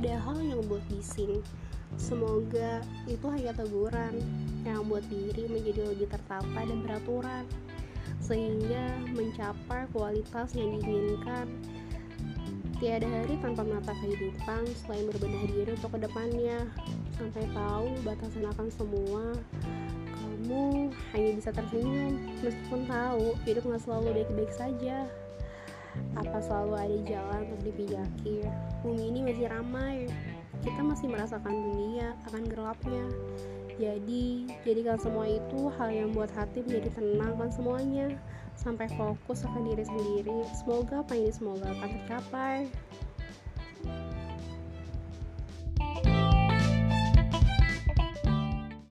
ada hal yang buat bising. Semoga itu hanya teguran yang membuat diri menjadi lebih tertata dan beraturan, sehingga mencapai kualitas yang diinginkan. Tiada hari tanpa menata kehidupan selain berbenah diri untuk ke depannya, sampai tahu batasan akan semua. Kamu hanya bisa tersenyum, meskipun tahu hidup nggak selalu baik-baik saja. Apa selalu ada jalan untuk dipijaki? Bumi ini masih ramai, kita masih merasakan dunia akan gelapnya. Jadi, jadikan semua itu hal yang buat hati menjadi tenang kan semuanya. Sampai fokus akan diri sendiri. Semoga apa ini semoga akan tercapai.